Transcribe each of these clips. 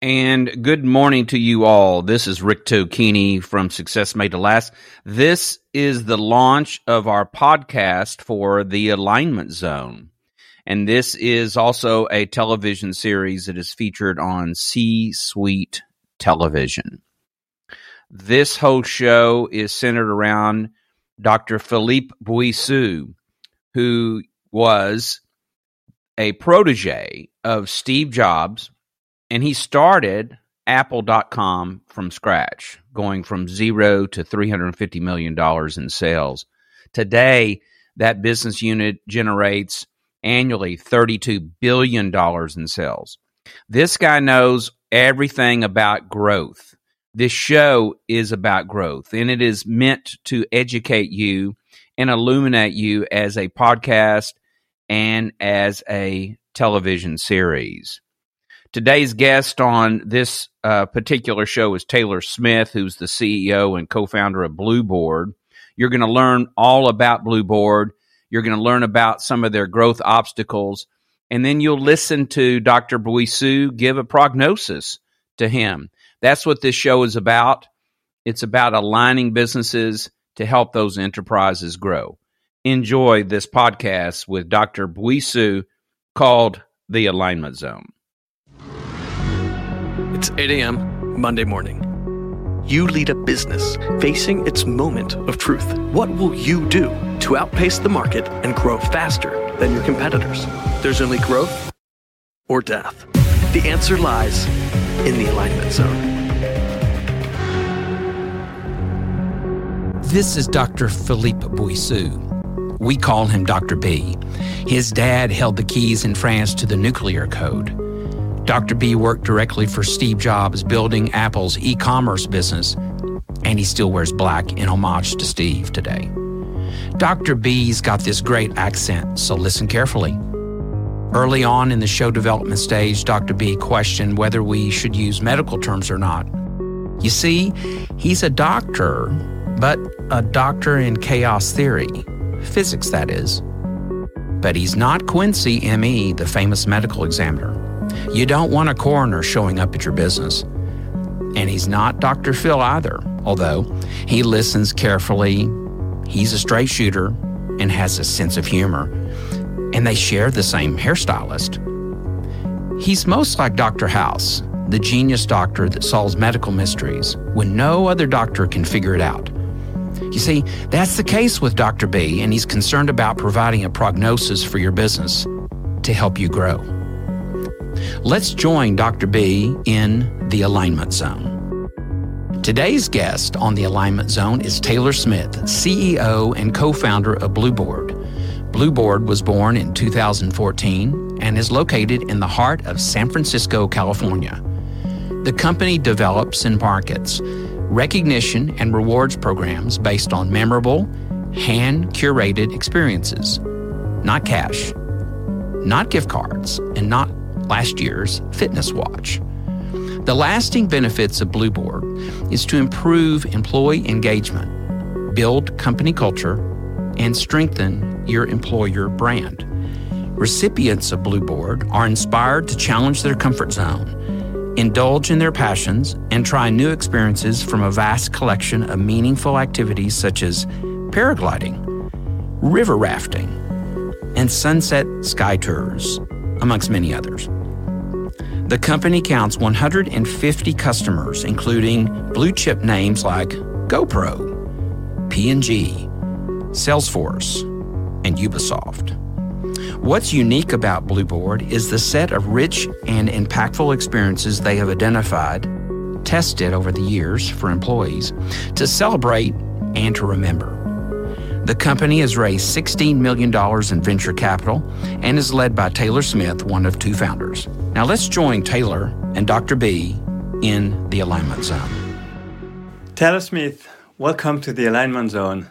And good morning to you all. This is Rick Tocquigny from Success Made to Last. This is the launch of our podcast for the Alignment Zone. And this is also a television series that is featured on C Suite Television. This whole show is centered around Dr. Philippe Bouissou, who was a protege of Steve Jobs and he started apple.com from scratch going from zero to 350 million dollars in sales. Today that business unit generates annually 32 billion dollars in sales. This guy knows everything about growth. This show is about growth and it is meant to educate you and illuminate you as a podcast and as a television series Today's guest on this uh, particular show is Taylor Smith, who's the CEO and co founder of Blueboard. You're going to learn all about Blueboard. You're going to learn about some of their growth obstacles. And then you'll listen to Dr. Bouissou give a prognosis to him. That's what this show is about. It's about aligning businesses to help those enterprises grow. Enjoy this podcast with Dr. Bouissou called The Alignment Zone. It's 8 a.m. Monday morning. You lead a business facing its moment of truth. What will you do to outpace the market and grow faster than your competitors? There's only growth or death. The answer lies in the alignment zone. This is Dr. Philippe Bouissou. We call him Dr. B. His dad held the keys in France to the nuclear code. Dr. B worked directly for Steve Jobs building Apple's e commerce business, and he still wears black in homage to Steve today. Dr. B's got this great accent, so listen carefully. Early on in the show development stage, Dr. B questioned whether we should use medical terms or not. You see, he's a doctor, but a doctor in chaos theory, physics that is. But he's not Quincy M.E., the famous medical examiner. You don't want a coroner showing up at your business. And he's not Dr. Phil either, although he listens carefully. He's a straight shooter and has a sense of humor. And they share the same hairstylist. He's most like Dr. House, the genius doctor that solves medical mysteries when no other doctor can figure it out. You see, that's the case with Dr. B, and he's concerned about providing a prognosis for your business to help you grow. Let's join Dr. B in the Alignment Zone. Today's guest on the Alignment Zone is Taylor Smith, CEO and co founder of Blueboard. Blueboard was born in 2014 and is located in the heart of San Francisco, California. The company develops and markets recognition and rewards programs based on memorable, hand curated experiences, not cash, not gift cards, and not last year's fitness watch. The lasting benefits of Blueboard is to improve employee engagement, build company culture, and strengthen your employer brand. Recipients of Blueboard are inspired to challenge their comfort zone, indulge in their passions, and try new experiences from a vast collection of meaningful activities such as paragliding, river rafting, and sunset sky tours, amongst many others. The company counts 150 customers, including blue chip names like GoPro, P&G, Salesforce, and Ubisoft. What's unique about Blueboard is the set of rich and impactful experiences they have identified, tested over the years for employees to celebrate and to remember. The company has raised $16 million in venture capital and is led by Taylor Smith, one of two founders. Now let's join Taylor and Dr. B in the Alignment Zone. Taylor Smith, welcome to the Alignment Zone.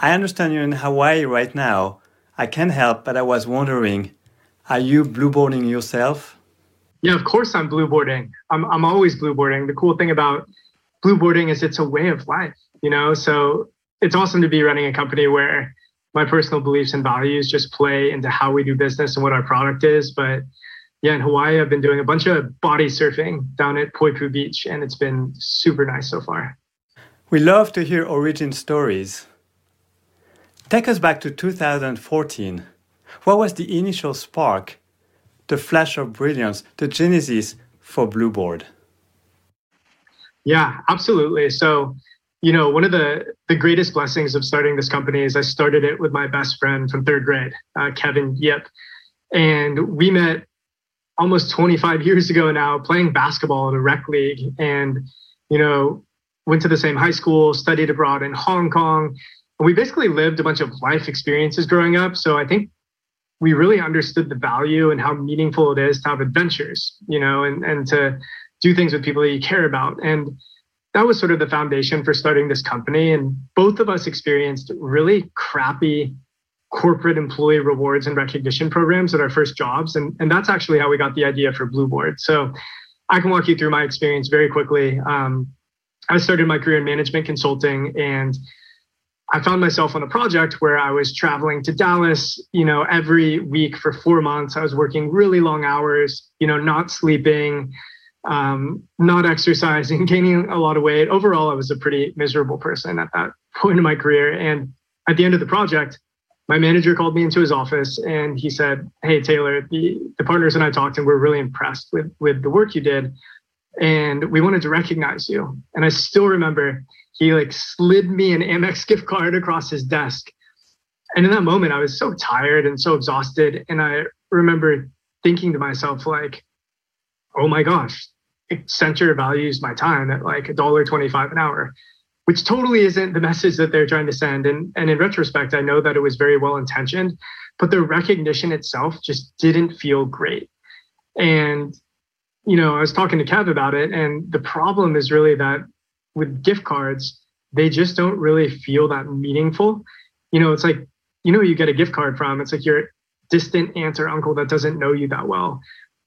I understand you're in Hawaii right now. I can't help, but I was wondering are you blueboarding yourself? Yeah, of course I'm blueboarding. I'm, I'm always blueboarding. The cool thing about blueboarding is it's a way of life, you know? So it's awesome to be running a company where my personal beliefs and values just play into how we do business and what our product is. But yeah, in Hawaii, I've been doing a bunch of body surfing down at Poipu Beach, and it's been super nice so far. We love to hear origin stories. Take us back to 2014. What was the initial spark, the flash of brilliance, the genesis for Blueboard? Yeah, absolutely. So, you know, one of the the greatest blessings of starting this company is I started it with my best friend from third grade, uh, Kevin Yip, and we met almost 25 years ago now playing basketball in a rec league and you know went to the same high school studied abroad in hong kong. And we basically lived a bunch of life experiences growing up. So i think we really understood the value and how meaningful it is to have adventures you know and, and to do things with people that you care about. And that was sort of the foundation for starting this company and both of us experienced really crappy corporate employee rewards and recognition programs at our first jobs. And, and that's actually how we got the idea for Blueboard. So I can walk you through my experience very quickly. Um, I started my career in management consulting and I found myself on a project where I was traveling to Dallas, you know, every week for four months. I was working really long hours, you know, not sleeping, um, not exercising, gaining a lot of weight. Overall, I was a pretty miserable person at that point in my career. And at the end of the project, my manager called me into his office and he said, Hey, Taylor, the, the partners and I talked and we're really impressed with, with the work you did. And we wanted to recognize you. And I still remember he like slid me an Amex gift card across his desk. And in that moment, I was so tired and so exhausted. And I remember thinking to myself, like, oh my gosh, Accenture values my time at like a dollar twenty-five an hour which totally isn't the message that they're trying to send. And, and in retrospect, I know that it was very well intentioned, but the recognition itself just didn't feel great. And, you know, I was talking to Kev about it, and the problem is really that with gift cards, they just don't really feel that meaningful. You know, it's like, you know, you get a gift card from, it's like your distant aunt or uncle that doesn't know you that well.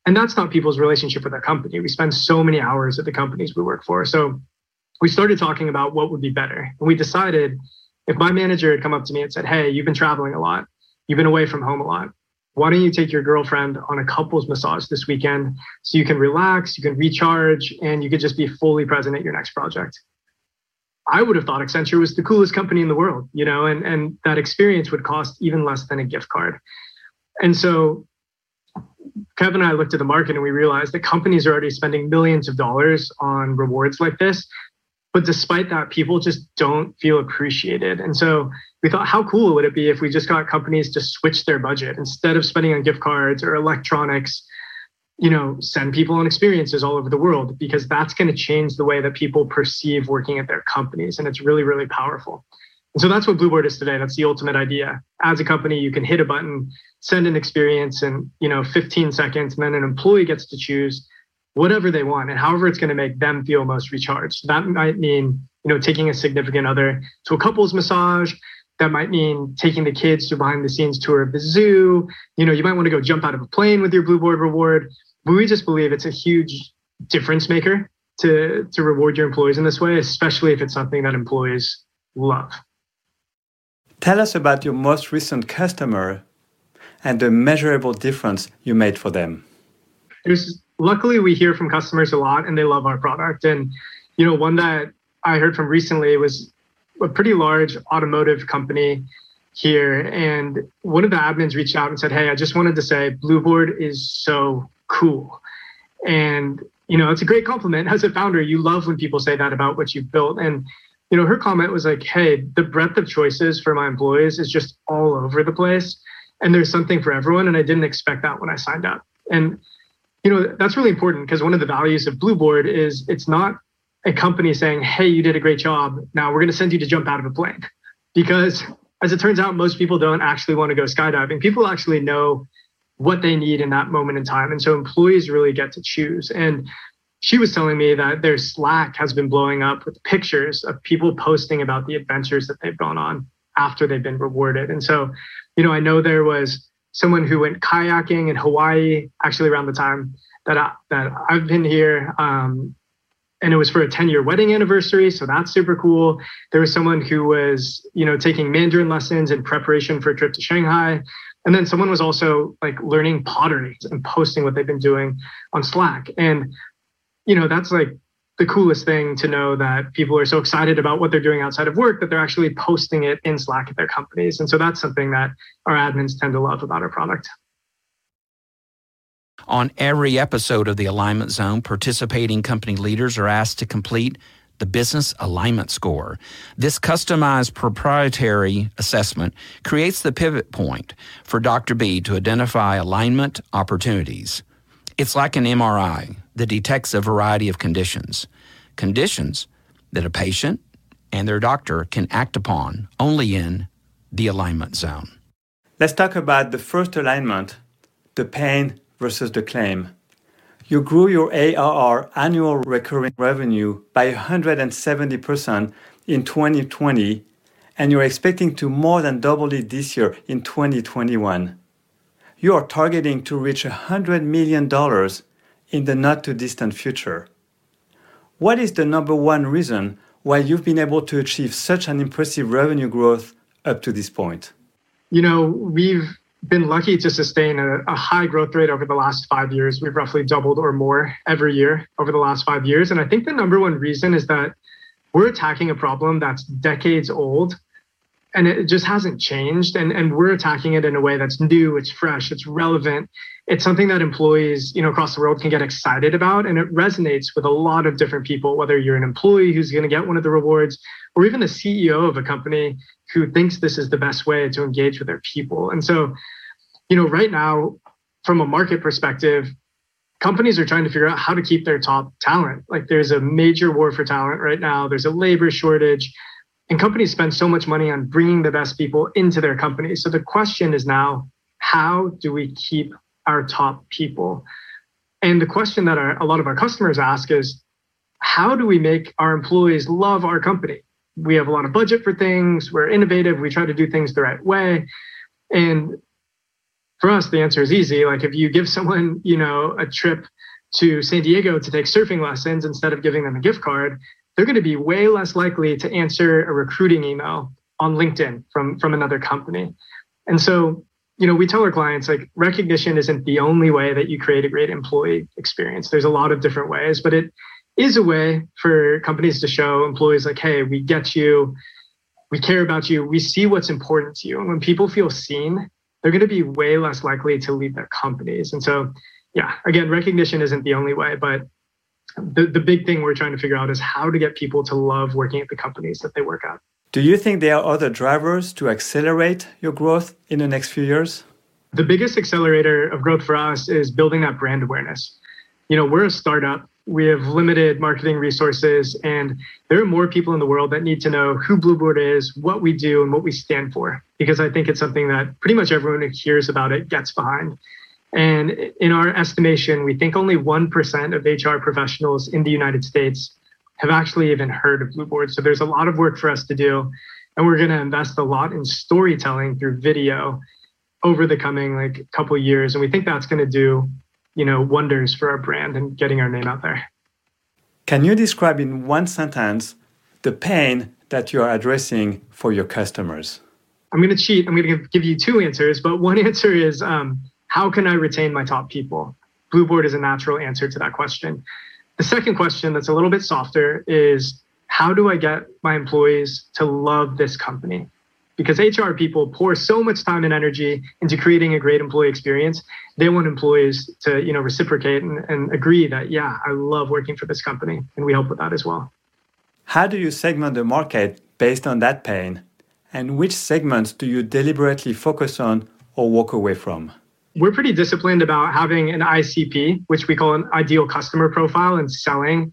And that's not people's relationship with our company. We spend so many hours at the companies we work for. So we started talking about what would be better. And we decided if my manager had come up to me and said, Hey, you've been traveling a lot, you've been away from home a lot. Why don't you take your girlfriend on a couples massage this weekend so you can relax, you can recharge, and you could just be fully present at your next project? I would have thought Accenture was the coolest company in the world, you know, and, and that experience would cost even less than a gift card. And so Kevin and I looked at the market and we realized that companies are already spending millions of dollars on rewards like this but despite that, people just don't feel appreciated. And so we thought, how cool would it be if we just got companies to switch their budget instead of spending on gift cards or electronics? You know, send people on experiences all over the world because that's going to change the way that people perceive working at their companies. And it's really, really powerful. So that's what Blueboard is today. That's the ultimate idea. As a company, you can hit a button, send an experience in, you know, 15 seconds, and then an employee gets to choose whatever they want and however it's going to make them feel most recharged. That might mean, you know, taking a significant other to a couples massage. That might mean taking the kids to behind the scenes tour of the zoo. You know, you might want to go jump out of a plane with your Blueboard reward. But we just believe it's a huge difference maker to to reward your employees in this way, especially if it's something that employees love. Tell us about your most recent customer and the measurable difference you made for them. There's luckily we hear from customers a lot and they love our product. And, you know, one that I heard from recently was a pretty large automotive company here. And one of the admins reached out and said, Hey, I just wanted to say Blueboard is so cool. And, you know, it's a great compliment. As a founder, you love when people say that about what you've built. And, you know, her comment was like, Hey, the breadth of choices for my employees is just all over the place. And there's something for everyone. And I didn't expect that when I signed up. And you know that's really important because one of the values of blueboard is it's not a company saying hey you did a great job now we're going to send you to jump out of a plane because as it turns out most people don't actually want to go skydiving people actually know what they need in that moment in time and so employees really get to choose and she was telling me that their slack has been blowing up with pictures of people posting about the adventures that they've gone on after they've been rewarded and so you know i know there was someone who went kayaking in Hawaii, actually around the time that I, that I've been here. Um, and it was for a 10 year wedding anniversary. So that's super cool. There was someone who was, you know, taking Mandarin lessons in preparation for a trip to Shanghai. And then someone was also like learning pottery and posting what they've been doing on Slack. And, you know, that's like the coolest thing to know that people are so excited about what they're doing outside of work that they're actually posting it in Slack at their companies. And so that's something that our admins tend to love about our product. On every episode of the Alignment Zone, participating company leaders are asked to complete the Business Alignment Score. This customized proprietary assessment creates the pivot point for Dr. B to identify alignment opportunities. It's like an MRI that detects a variety of conditions, conditions that a patient and their doctor can act upon only in the alignment zone. Let's talk about the first alignment the pain versus the claim you grew your ARR annual recurring revenue by 170% in 2020, and you're expecting to more than double it this year in 2021. You are targeting to reach $100 million in the not too distant future. What is the number one reason why you've been able to achieve such an impressive revenue growth up to this point? You know, we've been lucky to sustain a, a, high growth rate over the last five years. We've roughly doubled or more every year over the last five years. And I think the number one reason is that we're attacking a problem that's decades old and it just hasn't changed. And, and we're attacking it in a way that's new, it's fresh, it's relevant. It's something that employees, you know, across the world can get excited about. And it resonates with a lot of different people, whether you're an employee who's going to get one of the rewards or even the CEO of a company who thinks this is the best way to engage with their people. And so, you know, right now, from a market perspective, companies are trying to figure out how to keep their top talent. Like there's a major war for talent right now, there's a labor shortage, and companies spend so much money on bringing the best people into their companies. So the question is now, how do we keep our top people? And the question that our, a lot of our customers ask is, how do we make our employees love our company? we have a lot of budget for things. We're innovative. We try to do things the right way. And for us, the answer is easy. Like if you give someone, you know, a trip to San Diego to take surfing lessons instead of giving them a gift card, they're going to be way less likely to answer a recruiting email on LinkedIn from from another company. And so, you know, we tell our clients like recognition isn't the only way that you create a great employee experience. There's a lot of different ways, but it is a way for companies to show employees like, hey, we get you, we care about you, we see what's important to you. And when people feel seen, they're going to be way less likely to leave their companies. And so, yeah, again, recognition isn't the only way, but the, the big thing we're trying to figure out is how to get people to love working at the companies that they work at. Do you think there are other drivers to accelerate your growth in the next few years? The biggest accelerator of growth for us is building that brand awareness. You know, we're a startup we have limited marketing resources and there are more people in the world that need to know who blueboard is what we do and what we stand for because i think it's something that pretty much everyone who hears about it gets behind and in our estimation we think only 1% of hr professionals in the united states have actually even heard of blueboard so there's a lot of work for us to do and we're going to invest a lot in storytelling through video over the coming like couple years and we think that's going to do you know, wonders for our brand and getting our name out there. Can you describe in one sentence the pain that you are addressing for your customers? I'm going to cheat. I'm going to give you two answers, but one answer is um, how can I retain my top people? Blueboard is a natural answer to that question. The second question, that's a little bit softer, is how do I get my employees to love this company? because HR people pour so much time and energy into creating a great employee experience. They want employees to, you know, reciprocate and, and agree that, yeah, I love working for this company. And we help with that as well. How do you segment the market based on that pain? And which segments do you deliberately focus on or walk away from? We're pretty disciplined about having an ICP, which we call an ideal customer profile, and selling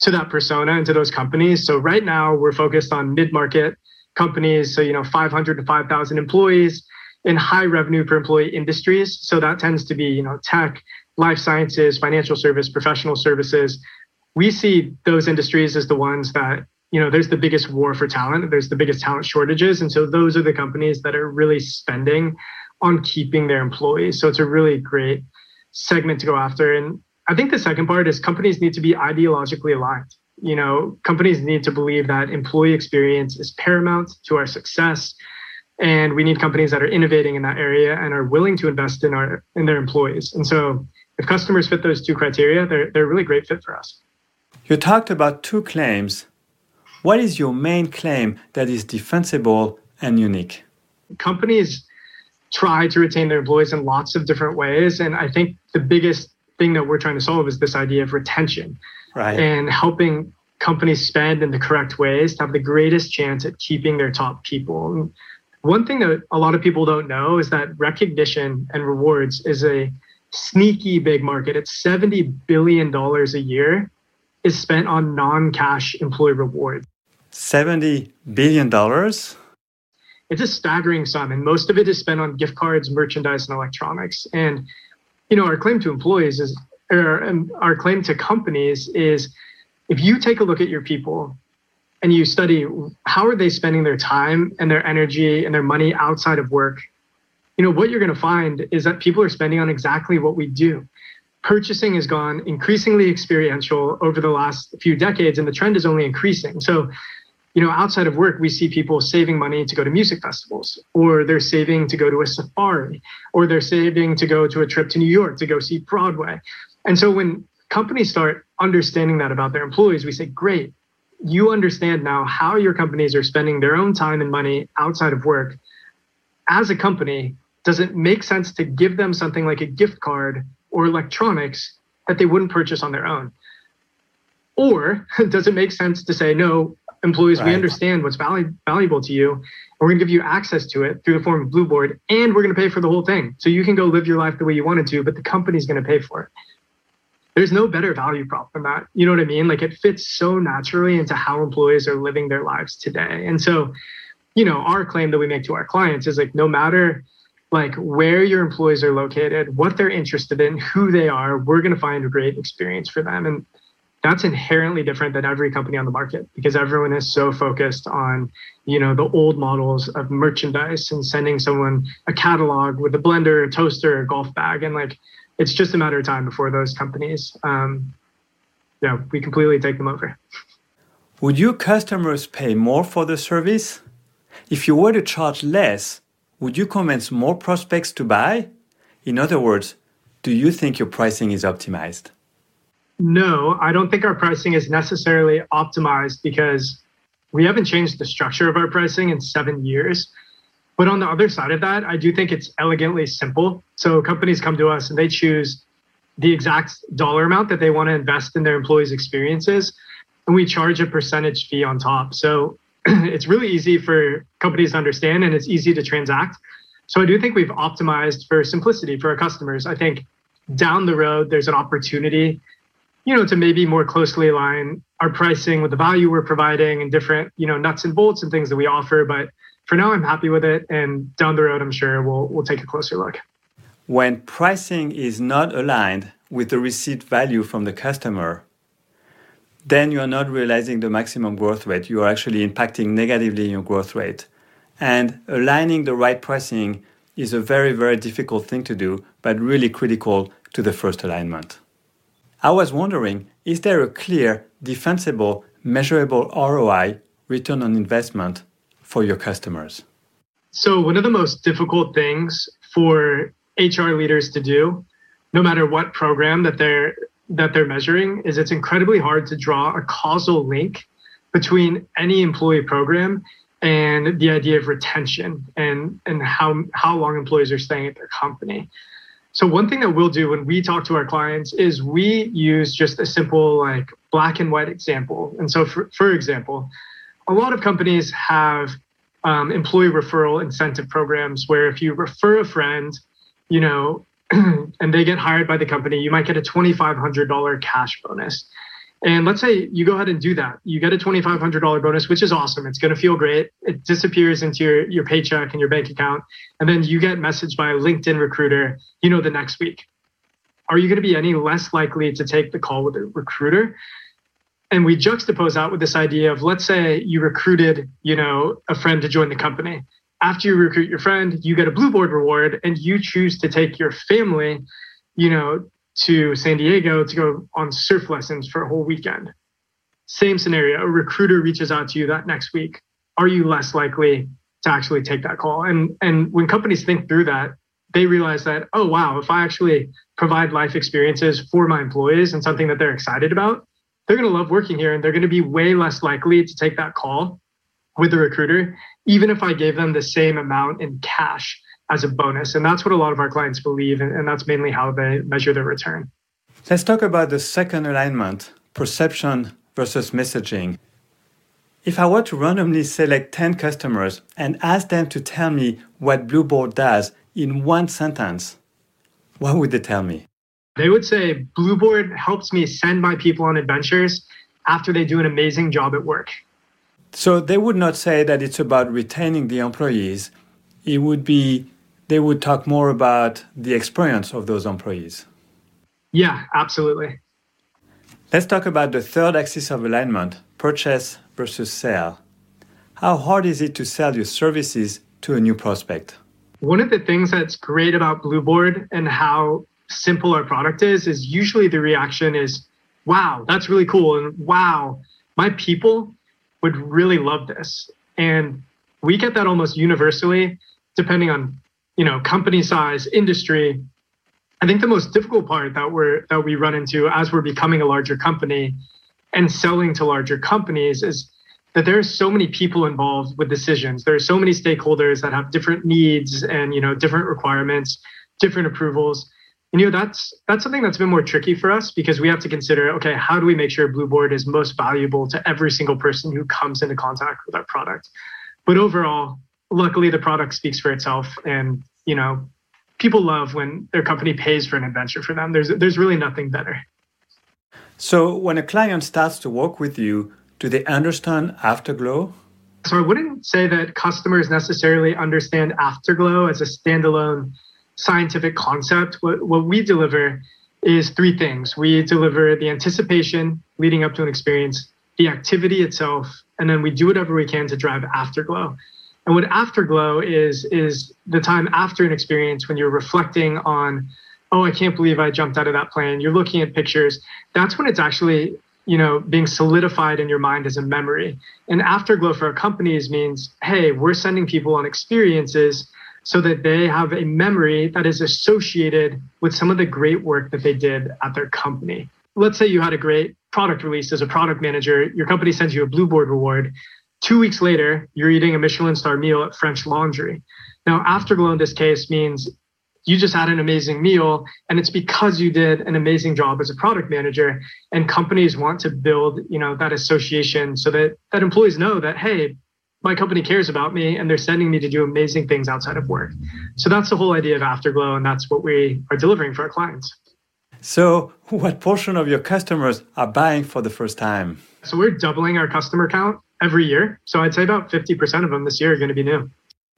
to that persona and to those companies. So right now we're focused on mid-market companies, so you know 500 to 5,000 employees in high revenue per employee industries. So that tends to be you know tech, life sciences, financial service, professional services. We see those industries as the ones that you know there's the biggest war for talent. There's the biggest talent shortages, and so those are the companies that are really spending on keeping their employees. So it's a really great segment to go after. And I think the second part is companies need to be ideologically aligned you know, companies need to believe that employee experience is paramount to our success. and we need companies that are innovating in that area and are willing to invest in our in their employees. And so, if customers fit those two criteria, they're they're a really great fit for us. You talked about two claims. What is your main claim that is defensible and unique? Companies try to retain their employees in lots of different ways, and I think the biggest thing that we're trying to solve is this idea of retention right. and helping companies spend in the correct ways to have the greatest chance at keeping their top people. One thing that a lot of people don't know is that recognition and rewards is a sneaky big market. It's $70 billion a year is spent on non-cash employee rewards. $70 billion? It's a staggering sum, and most of it is spent on gift cards, merchandise, and electronics. And, you know, our claim to employees is, or our claim to companies is if you take a look at your people and you study how are they spending their time and their energy and their money outside of work you know what you're going to find is that people are spending on exactly what we do purchasing has gone increasingly experiential over the last few decades and the trend is only increasing so you know outside of work we see people saving money to go to music festivals or they're saving to go to a safari or they're saving to go to a trip to new york to go see broadway and so when companies start understanding that about their employees we say great you understand now how your companies are spending their own time and money outside of work. As a company, does it make sense to give them something like a gift card or electronics that they wouldn't purchase on their own? Or does it make sense to say, no, employees, right. we understand what's valu- valuable to you, and we're going to give you access to it through the form of Blueboard, and we're going to pay for the whole thing. So you can go live your life the way you wanted to, but the company's going to pay for it there's no better value prop than that. You know what I mean? Like it fits so naturally into how employees are living their lives today. And so, you know, our claim that we make to our clients is like no matter like where your employees are located, what they're interested in, who they are, we're going to find a great experience for them. And that's inherently different than every company on the market because everyone is so focused on you know the old models of merchandise and sending someone a catalog with a blender a toaster a golf bag and like it's just a matter of time before those companies, um, yeah, we completely take them over. Would your customers pay more for the service? If you were to charge less, would you convince more prospects to buy? In other words, do you think your pricing is optimized? No, I don't think our pricing is necessarily optimized because we haven't changed the structure of our pricing in seven years. But on the other side of that, I do think it's elegantly simple. So companies come to us and they choose the exact dollar amount that they want to invest in their employees' experiences, and we charge a percentage fee on top. So it's really easy for companies to understand and it's easy to transact. So I do think we've optimized for simplicity for our customers. I think down the road there's an opportunity, you know, to maybe more closely align our pricing with the value we're providing and different, you know, nuts and bolts and things that we offer. But for now, I'm happy with it. And down the road, I'm sure we'll, we'll take a closer look. When pricing is not aligned with the received value from the customer, then you are not realizing the maximum growth rate. You are actually impacting negatively your growth rate. And aligning the right pricing is a very, very difficult thing to do, but really critical to the first alignment. I was wondering is there a clear, defensible, measurable ROI, return on investment, for your customers? So, one of the most difficult things for HR leaders to do, no matter what program that they're that they're measuring, is it's incredibly hard to draw a causal link between any employee program and the idea of retention and and how how long employees are staying at their company. So one thing that we'll do when we talk to our clients is we use just a simple like black and white example. And so for, for example, a lot of companies have um, employee referral incentive programs where if you refer a friend, you know, and they get hired by the company, you might get a $2,500 cash bonus. And let's say you go ahead and do that. You get a $2,500 bonus, which is awesome. It's going to feel great. It disappears into your, your paycheck and your bank account. And then you get messaged by a LinkedIn recruiter, you know, the next week. Are you going to be any less likely to take the call with a recruiter and we juxtapose that with this idea of let's say you recruited you know a friend to join the company after you recruit your friend you get a Blueboard reward and you choose to take your family you know to san diego to go on surf lessons for a whole weekend. Same scenario. A recruiter reaches out to you that next week. Are you less likely to actually take that call. And and when companies think through that, they realize that, oh wow, if I actually provide life experiences for my employees and something that they're excited about, they're going to love working here and they're going to be way less likely to take that call with the recruiter, even if I gave them the same amount in cash as a bonus. And that's what a lot of our clients believe. And, and that's mainly how they measure their return. Let's talk about the second alignment perception versus messaging. If I were to randomly select 10 customers and ask them to tell me what Blueboard does in one sentence, what would they tell me? They would say Blueboard helps me send my people on adventures after they do an amazing job at work. So they would not say that it's about retaining the employees. It would be, they would talk more about the experience of those employees. Yeah, absolutely. Let's talk about the third axis of alignment purchase versus sale. How hard is it to sell your services to a new prospect? One of the things that's great about Blueboard and how simple our product is, is usually the reaction is, wow, that's really cool. And wow, my people would really love this. And we get that almost universally, depending on, you know, company size, industry. I think the most difficult part that we're that we run into as we're becoming a larger company and selling to larger companies is that there are so many people involved with decisions. There are so many stakeholders that have different needs and you know different requirements, different approvals and you know that's that's something that's been more tricky for us because we have to consider okay how do we make sure blueboard is most valuable to every single person who comes into contact with our product but overall luckily the product speaks for itself and you know people love when their company pays for an adventure for them there's there's really nothing better so when a client starts to work with you do they understand afterglow so i wouldn't say that customers necessarily understand afterglow as a standalone scientific concept. What, what we deliver is three things. We deliver the anticipation leading up to an experience, the activity itself, and then we do whatever we can to drive afterglow. And what afterglow is is the time after an experience when you're reflecting on, oh, I can't believe I jumped out of that plane. You're looking at pictures. That's when it's actually you know being solidified in your mind as a memory. And afterglow for our companies means, hey, we're sending people on experiences so that they have a memory that is associated with some of the great work that they did at their company. Let's say you had a great product release as a product manager, your company sends you a Blueboard reward. Two weeks later, you're eating a Michelin star meal at French Laundry. Now, Afterglow in this case means you just had an amazing meal and it's because you did an amazing job as a product manager and companies want to build you know that association so that that employees know that hey my company cares about me and they're sending me to do amazing things outside of work. So that's the whole idea of Afterglow, and that's what we are delivering for our clients. So, what portion of your customers are buying for the first time? So, we're doubling our customer count every year. So, I'd say about 50% of them this year are going to be new.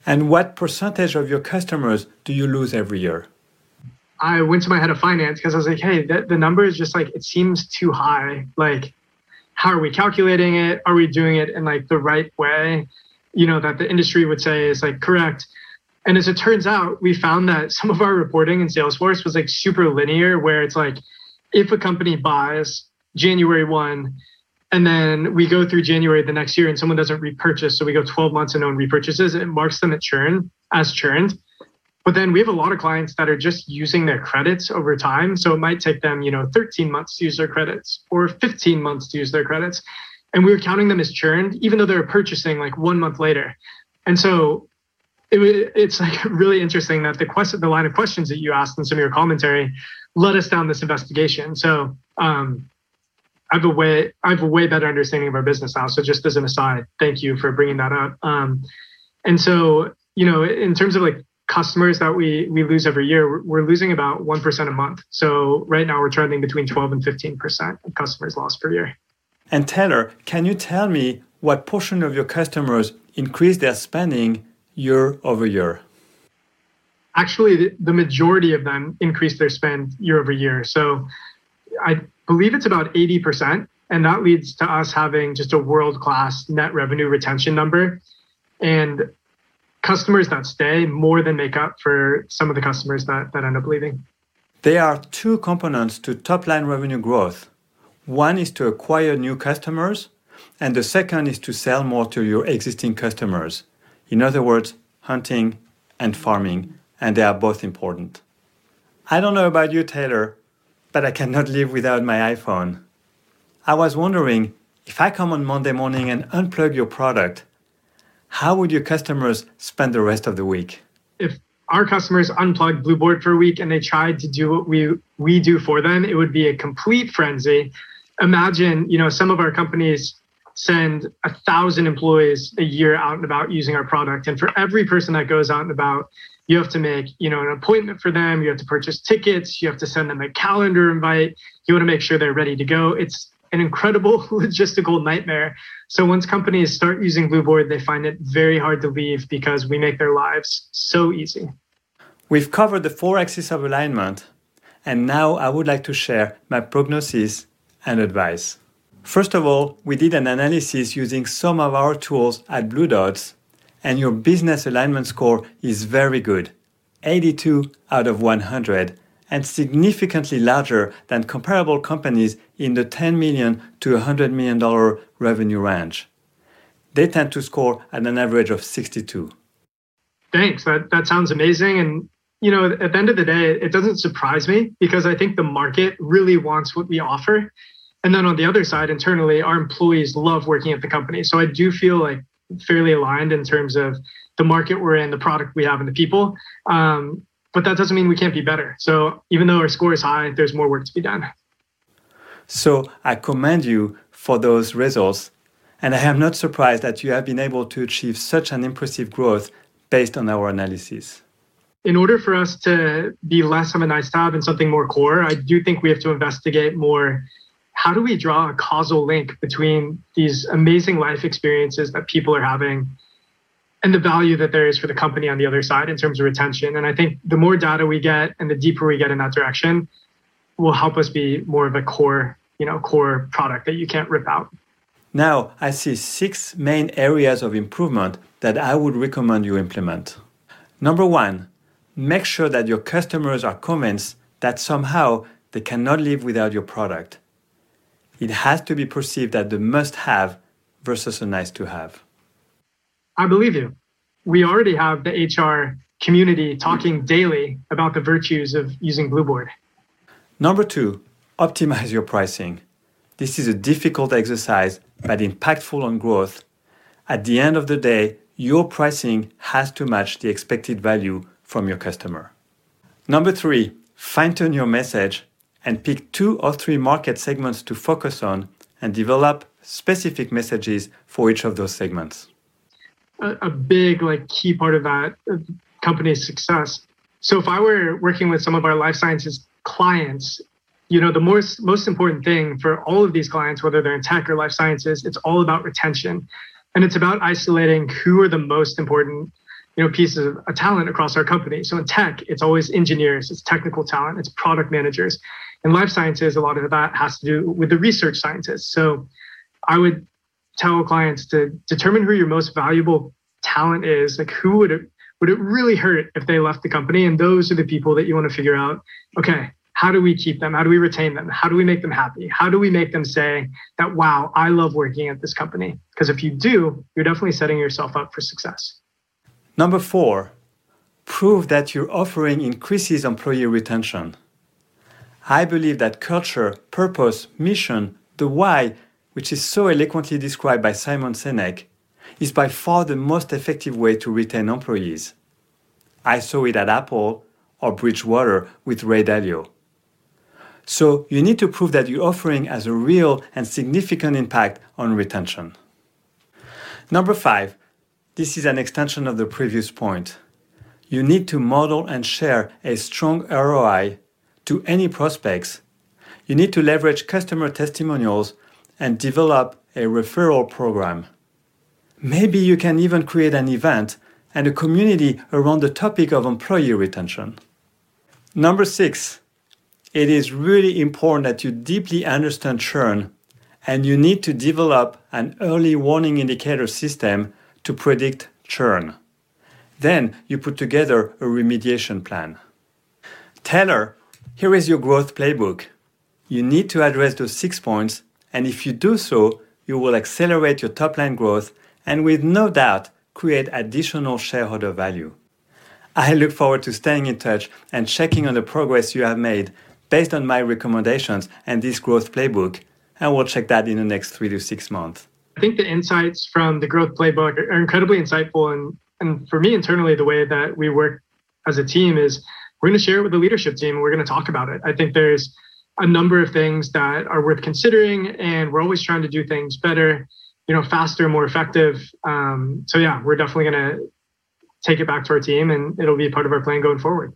And what percentage of your customers do you lose every year? I went to my head of finance because I was like, hey, the, the number is just like, it seems too high. Like, how are we calculating it? Are we doing it in like the right way? You know, that the industry would say is like correct. And as it turns out, we found that some of our reporting in Salesforce was like super linear, where it's like if a company buys January 1, and then we go through January the next year and someone doesn't repurchase, so we go 12 months and no one repurchases, it marks them at churn as churned. But then we have a lot of clients that are just using their credits over time. So it might take them, you know, 13 months to use their credits or 15 months to use their credits. And we were counting them as churned, even though they were purchasing like one month later. And so it, it's like really interesting that the question, the line of questions that you asked in some of your commentary led us down this investigation. So um, I have a way, I have a way better understanding of our business now. So just as an aside, thank you for bringing that up. Um, and so, you know, in terms of like customers that we we lose every year, we're losing about one percent a month. So right now we're trending between twelve and fifteen percent of customers lost per year. And Taylor, can you tell me what portion of your customers increase their spending year over year? Actually, the, the majority of them increase their spend year over year. So I believe it's about 80%. And that leads to us having just a world class net revenue retention number. And customers that stay more than make up for some of the customers that, that end up leaving. There are two components to top line revenue growth. One is to acquire new customers, and the second is to sell more to your existing customers. In other words, hunting and farming, and they are both important. I don't know about you, Taylor, but I cannot live without my iPhone. I was wondering if I come on Monday morning and unplug your product, how would your customers spend the rest of the week? If our customers unplugged Blueboard for a week and they tried to do what we we do for them, it would be a complete frenzy. Imagine, you know, some of our companies send a thousand employees a year out and about using our product, and for every person that goes out and about, you have to make, you know, an appointment for them. You have to purchase tickets. You have to send them a calendar invite. You want to make sure they're ready to go. It's an incredible logistical nightmare. So once companies start using Blueboard, they find it very hard to leave because we make their lives so easy. We've covered the four axes of alignment, and now I would like to share my prognosis and advice. First of all, we did an analysis using some of our tools at Blue Dots, and your business alignment score is very good 82 out of 100 and significantly larger than comparable companies in the 10 million to 100 million dollar revenue range. They tend to score at an average of 62. Thanks. That that sounds amazing and you know, at the end of the day, it doesn't surprise me because I think the market really wants what we offer. And then on the other side, internally, our employees love working at the company. So I do feel like fairly aligned in terms of the market we're in, the product we have, and the people. Um, but that doesn't mean we can't be better. So even though our score is high, there's more work to be done. So I commend you for those results. And I am not surprised that you have been able to achieve such an impressive growth based on our analysis. In order for us to be less of a nice to have and something more core, I do think we have to investigate more how do we draw a causal link between these amazing life experiences that people are having and the value that there is for the company on the other side in terms of retention. And I think the more data we get and the deeper we get in that direction will help us be more of a core, you know, core product that you can't rip out. Now, I see six main areas of improvement that I would recommend you implement. Number one, make sure that your customers are convinced that somehow they cannot live without your product. It has to be perceived as the must have versus a nice to have. I believe you. We already have the HR community talking daily about the virtues of using Blueboard. Number two, optimize your pricing. This is a difficult exercise, but impactful on growth. At the end of the day, your pricing has to match the expected value from your customer. Number three, fine tune your message and pick two or three market segments to focus on and develop specific messages for each of those segments a, a big like key part of that company's success. So if I were working with some of our life sciences clients, you know, the most most important thing for all of these clients, whether they're in tech or life sciences, it's all about retention. And it's about isolating who are the most important, you know, pieces of talent across our company. So in tech, it's always engineers, it's technical talent, it's product managers. In life sciences, a lot of that has to do with the research scientists. So I would tell clients to determine who your most valuable talent is. Like who would it would it really hurt if they left the company? And those are the people that you want to figure out. Okay, how do we keep them? How do we retain them? How do we make them happy? How do we make them say that wow, I love working at this company? Because if you do, you're definitely setting yourself up for success. Number four, prove that your offering increases employee retention. I believe that culture, purpose, mission, the why which is so eloquently described by Simon Sinek, is by far the most effective way to retain employees. I saw it at Apple or Bridgewater with Ray Dalio. So you need to prove that your offering has a real and significant impact on retention. Number five, this is an extension of the previous point. You need to model and share a strong ROI to any prospects. You need to leverage customer testimonials and develop a referral program. Maybe you can even create an event and a community around the topic of employee retention. Number six, it is really important that you deeply understand churn and you need to develop an early warning indicator system to predict churn. Then you put together a remediation plan. Taylor, here is your growth playbook. You need to address those six points and if you do so, you will accelerate your top line growth and with no doubt create additional shareholder value. I look forward to staying in touch and checking on the progress you have made based on my recommendations and this growth playbook, and we'll check that in the next three to six months. I think the insights from the growth playbook are incredibly insightful. And, and for me internally, the way that we work as a team is we're going to share it with the leadership team and we're going to talk about it. I think there's a number of things that are worth considering, and we're always trying to do things better, you know, faster, more effective. Um, so yeah, we're definitely going to take it back to our team, and it'll be part of our plan going forward.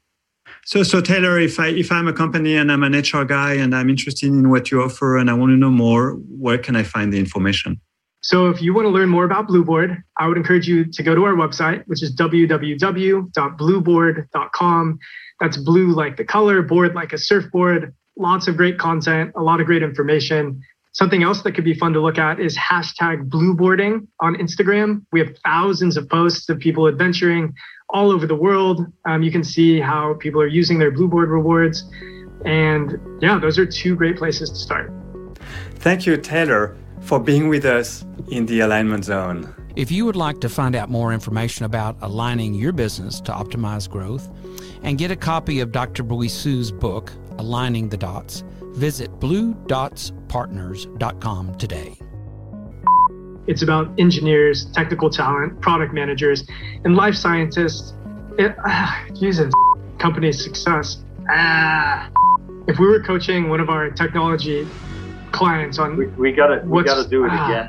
So, so Taylor, if I if I'm a company and I'm an HR guy and I'm interested in what you offer and I want to know more, where can I find the information? So, if you want to learn more about Blueboard, I would encourage you to go to our website, which is www.blueboard.com. That's blue like the color, board like a surfboard. Lots of great content, a lot of great information. Something else that could be fun to look at is hashtag blueboarding on Instagram. We have thousands of posts of people adventuring all over the world. Um, you can see how people are using their blueboard rewards. And yeah, those are two great places to start. Thank you, Taylor, for being with us in the alignment zone. If you would like to find out more information about aligning your business to optimize growth and get a copy of Dr. Bouissou's book, Aligning the Dots, visit bluedotspartners.com today. It's about engineers, technical talent, product managers, and life scientists. It, ah, Jesus, company success. Ah. If we were coaching one of our technology clients on, we, we gotta, we gotta do it ah.